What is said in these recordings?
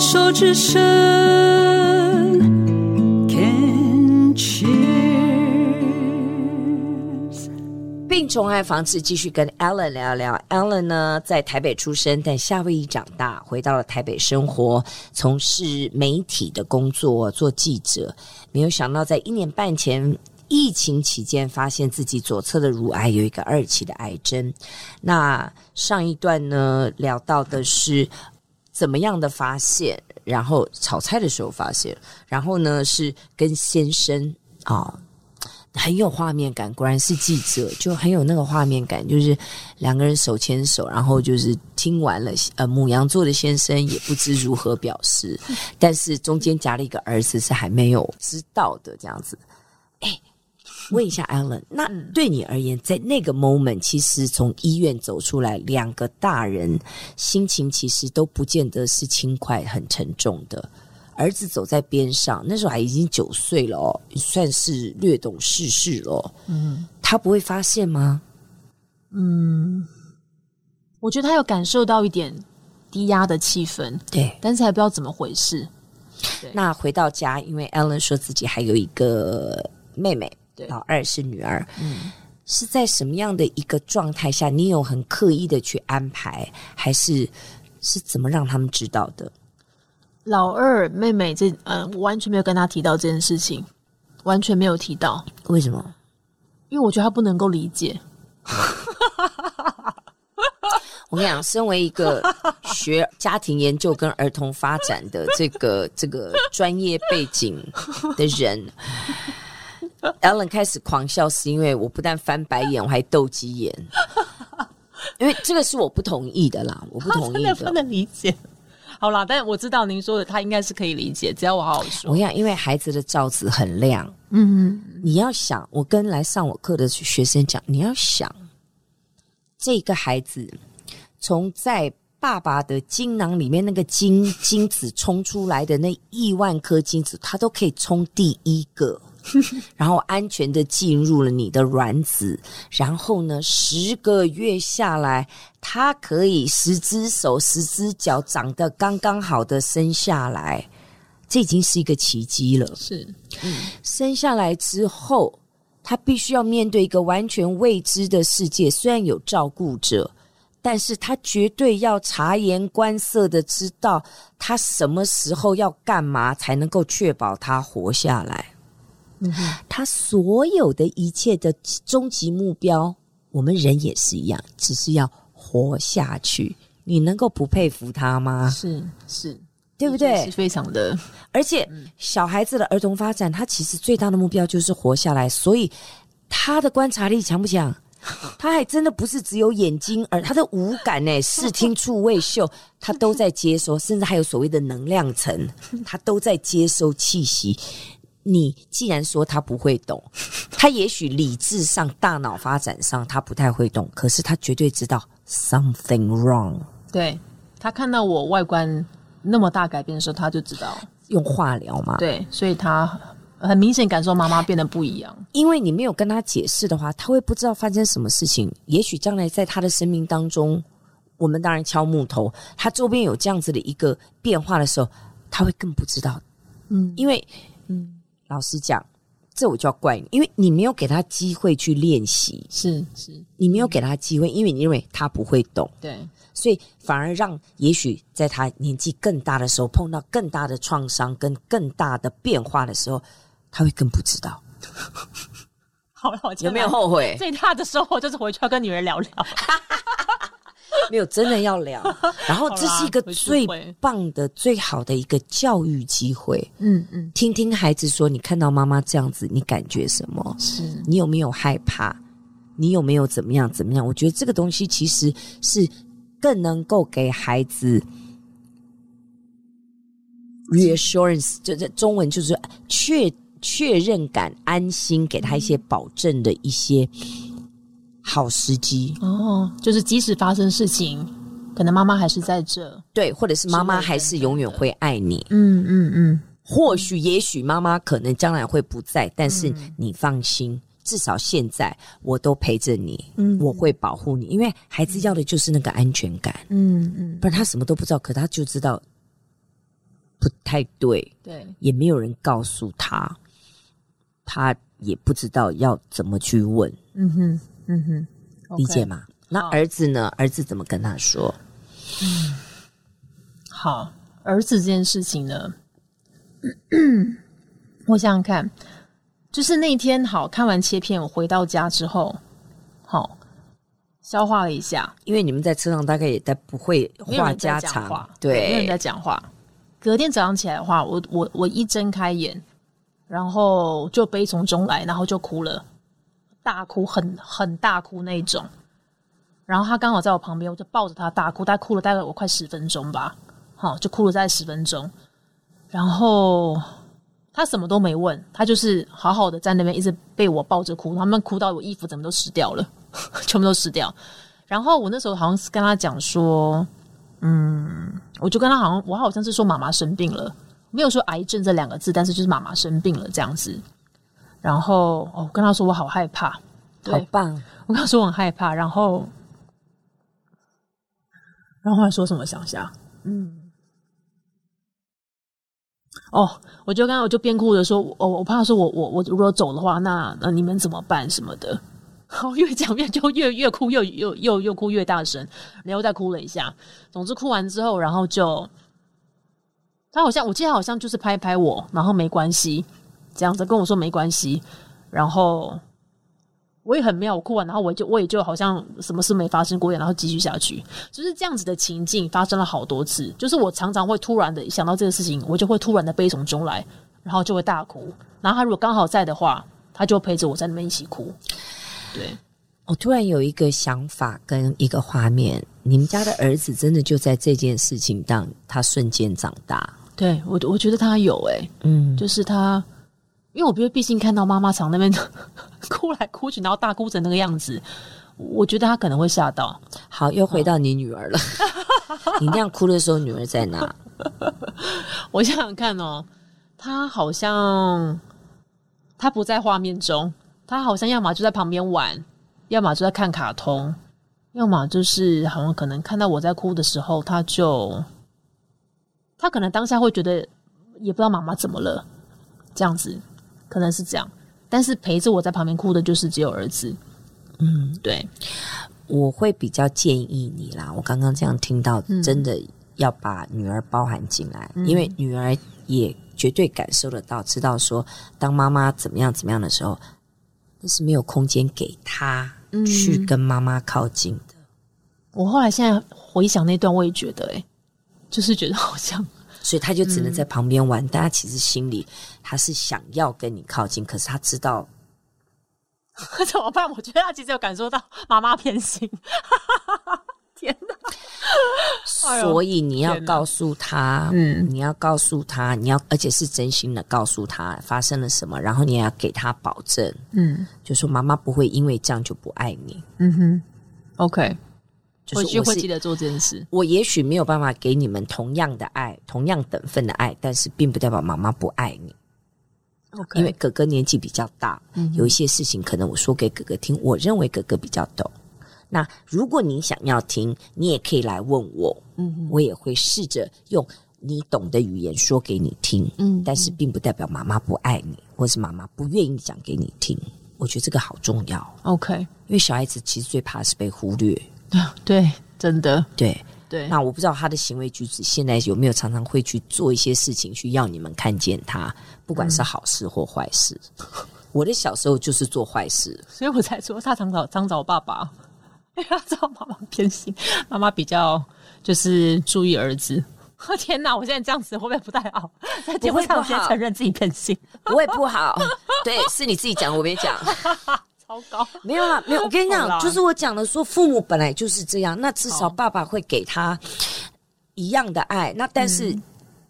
手之声，Can cheers。病虫害防治，继续跟 Alan 聊聊。Alan 呢，在台北出生，但夏威夷长大，回到了台北生活，从事媒体的工作，做记者。没有想到，在一年半前。疫情期间，发现自己左侧的乳癌有一个二期的癌症。那上一段呢，聊到的是怎么样的发现，然后炒菜的时候发现，然后呢是跟先生啊、很有画面感，果然是记者，就很有那个画面感，就是两个人手牵手，然后就是听完了，呃，母羊座的先生也不知如何表示，但是中间夹了一个儿子是还没有知道的这样子，哎。问一下，Allen，那对你而言，在那个 moment，其实从医院走出来，两个大人心情其实都不见得是轻快、很沉重的。儿子走在边上，那时候还已经九岁了哦，算是略懂世事了。嗯，他不会发现吗？嗯，我觉得他有感受到一点低压的气氛，对，但是还不知道怎么回事。那回到家，因为 Ellen 说自己还有一个妹妹。老二是女儿，嗯，是在什么样的一个状态下？你有很刻意的去安排，还是是怎么让他们知道的？老二妹妹这，嗯、呃，我完全没有跟他提到这件事情，完全没有提到。为什么？因为我觉得他不能够理解。我跟你讲，身为一个学家庭研究跟儿童发展的这个这个专业背景的人。Ellen 开始狂笑，是因为我不但翻白眼，我还斗鸡眼。因为这个是我不同意的啦，我不同意的，不能理解。好啦，但我知道您说的，他应该是可以理解，只要我好好说。我跟你讲，因为孩子的罩子很亮，嗯，你要想，我跟来上我课的学生讲，你要想，这个孩子从在爸爸的精囊里面那个精精子冲出来的那亿万颗精子，他都可以冲第一个。然后安全的进入了你的卵子，然后呢，十个月下来，它可以十只手、十只脚长得刚刚好的生下来，这已经是一个奇迹了。是，嗯，生下来之后，他必须要面对一个完全未知的世界，虽然有照顾者，但是他绝对要察言观色的知道他什么时候要干嘛，才能够确保他活下来。嗯、他所有的一切的终极目标，我们人也是一样，只是要活下去。你能够不佩服他吗？是是，对不对？是非常的。而且小孩子的儿童发展，他其实最大的目标就是活下来。所以他的观察力强不强？他还真的不是只有眼睛，而他的五感呢，视听触味嗅，他都在接收，甚至还有所谓的能量层，他都在接收气息。你既然说他不会懂，他也许理智上、大脑发展上他不太会懂，可是他绝对知道 something wrong。对，他看到我外观那么大改变的时候，他就知道用化疗嘛。对，所以他很明显感受妈妈变得不一样。因为你没有跟他解释的话，他会不知道发生什么事情。也许将来在他的生命当中，我们当然敲木头，他周边有这样子的一个变化的时候，他会更不知道。嗯，因为嗯。老实讲，这我就要怪你，因为你没有给他机会去练习，是是，你没有给他机会，因为你认为他不会懂，对，所以反而让也许在他年纪更大的时候，碰到更大的创伤跟更大的变化的时候，他会更不知道。好了，有没有后悔？最大的收获就是回去要跟女儿聊聊。没有，真的要聊。然后这是一个最棒的、最好的一个教育机会。嗯嗯，听听孩子说，你看到妈妈这样子，你感觉什么？是你有没有害怕？你有没有怎么样？怎么样？我觉得这个东西其实是更能够给孩子 reassurance，就是中文就是确确认感、安心，给他一些保证的一些。好时机。哦，就是即使发生事情，可能妈妈还是在这，对，或者是妈妈还是永远会爱你，嗯嗯嗯。或许也许妈妈可能将来会不在，但是你放心，嗯、至少现在我都陪着你，嗯，我会保护你，因为孩子要的就是那个安全感，嗯嗯，不然他什么都不知道，可他就知道不太对，对，也没有人告诉他，他也不知道要怎么去问。嗯哼，嗯哼，理解吗？那儿子呢？儿子怎么跟他说？好，儿子这件事情呢，我想想看，就是那天好看完切片，我回到家之后，好消化了一下，因为你们在车上大概也在不会话家常，话对，没有人在讲话。隔天早上起来的话，我我我一睁开眼，然后就悲从中来，然后就哭了，大哭，很很大哭那种。然后他刚好在我旁边，我就抱着他大哭，大概哭了大概我快十分钟吧，好，就哭了大概十分钟。然后他什么都没问，他就是好好的在那边一直被我抱着哭，他们哭到我衣服怎么都湿掉了，全部都湿掉。然后我那时候好像是跟他讲说。嗯，我就跟他好像，我好像是说妈妈生病了，没有说癌症这两个字，但是就是妈妈生病了这样子。然后哦，跟他说我好害怕，好棒。我跟他说我很害怕，然后，然后后来说什么？想想，嗯，哦，我就刚刚我就边哭着说，哦，我怕说我我我如果走的话，那那你们怎么办什么的。然后越讲越就越越哭，又又又又哭越大声，然后再哭了一下。总之哭完之后，然后就他好像我记得好像就是拍拍我，然后没关系这样子跟我说没关系。然后我也很妙，我哭完，然后我就我也就好像什么事没发生过一样，然后继续下去。就是这样子的情境发生了好多次。就是我常常会突然的想到这个事情，我就会突然的悲从中来，然后就会大哭。然后他如果刚好在的话，他就陪着我在那边一起哭。对，我突然有一个想法跟一个画面，你们家的儿子真的就在这件事情当他瞬间长大。对我，我觉得他有哎、欸，嗯，就是他，因为我觉得毕竟看到妈妈常那边 哭来哭去，然后大哭成那个样子，我觉得他可能会吓到。好，又回到你女儿了，你那样哭的时候，女儿在哪？我想想看哦，她好像她不在画面中。她好像要么就在旁边玩，要么就在看卡通，要么就是好像可能看到我在哭的时候，她就她可能当下会觉得也不知道妈妈怎么了，这样子可能是这样。但是陪着我在旁边哭的就是只有儿子。嗯，对，我会比较建议你啦。我刚刚这样听到，真的要把女儿包含进来，嗯，因为女儿也绝对感受得到，知道说当妈妈怎么样怎么样的时候。那是没有空间给她去跟妈妈靠近的。嗯。我后来现在回想那段，我也觉得，欸，哎，就是觉得好像，所以他就只能在旁边玩。但他其实心里他是想要跟你靠近，可是他知道 怎么办？我觉得他其实有感受到妈妈偏心。天哪！所以你要告诉他，嗯，你要告诉他，你要，而且是真心的告诉他发生了什么，然后你也要给他保证，嗯，就说妈妈不会因为这样就不爱你，嗯哼，OK，就是我，我会记得做这件事。我也许没有办法给你们同样的爱，同样等份的爱，但是并不代表妈妈不爱你。因为哥哥年纪比较大，嗯，有一些事情可能我说给哥哥听，我认为哥哥比较懂。那如果你想要听，你也可以来问我，嗯，我也会试着用你懂的语言说给你听，嗯，但是并不代表妈妈不爱你，或是妈妈不愿意讲给你听。我觉得这个好重要，OK，因为小孩子其实最怕是被忽略，对，真的，对对。那我不知道他的行为举止现在有没有常常会去做一些事情，去要你们看见他，不管是好事或坏事。嗯、我的小时候就是做坏事，所以我才说他常找常找爸爸。因为他知道妈妈偏心，妈妈比较就是注意儿子。天哪，我现在这样子会不会不太好？在节目上先承认自己偏心，不会不好。对，是你自己讲，我没讲。超高，没有啊，没有。我跟你讲，就是我讲的，说父母本来就是这样。那至少爸爸会给他一样的爱。那但是，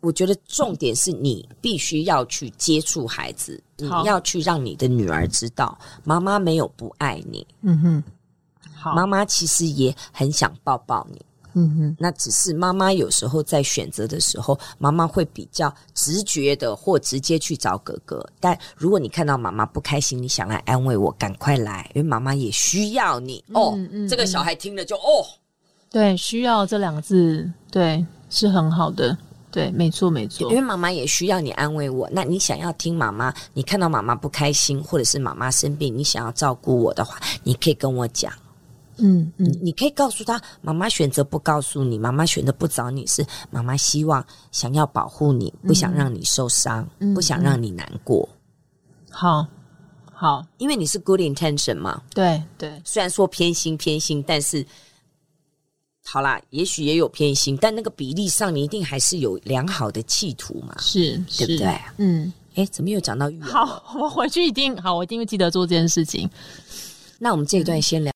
我觉得重点是你必须要去接触孩子，你要去让你的女儿知道，妈妈没有不爱你。嗯哼。妈妈其实也很想抱抱你，嗯哼。那只是妈妈有时候在选择的时候，妈妈会比较直觉的或直接去找哥哥。但如果你看到妈妈不开心，你想来安慰我，赶快来，因为妈妈也需要你。嗯、哦、嗯，这个小孩听了就哦，对，需要这两个字，对，是很好的。对，没错没错。因为妈妈也需要你安慰我。那你想要听妈妈，你看到妈妈不开心，或者是妈妈生病，你想要照顾我的话，你可以跟我讲。嗯嗯，你可以告诉他，妈妈选择不告诉你，妈妈选择不找你是妈妈希望想要保护你，不想让你受伤，嗯、不想让你难过。好，好，因为你是 good intention 嘛。对对，虽然说偏心偏心，但是。好啦，也许也有偏心，但那个比例上，你一定还是有良好的企图嘛，是，对不对？嗯，哎，怎么又讲到育儿？好，我回去一定好，我一定会记得做这件事情。那我们这一段先聊。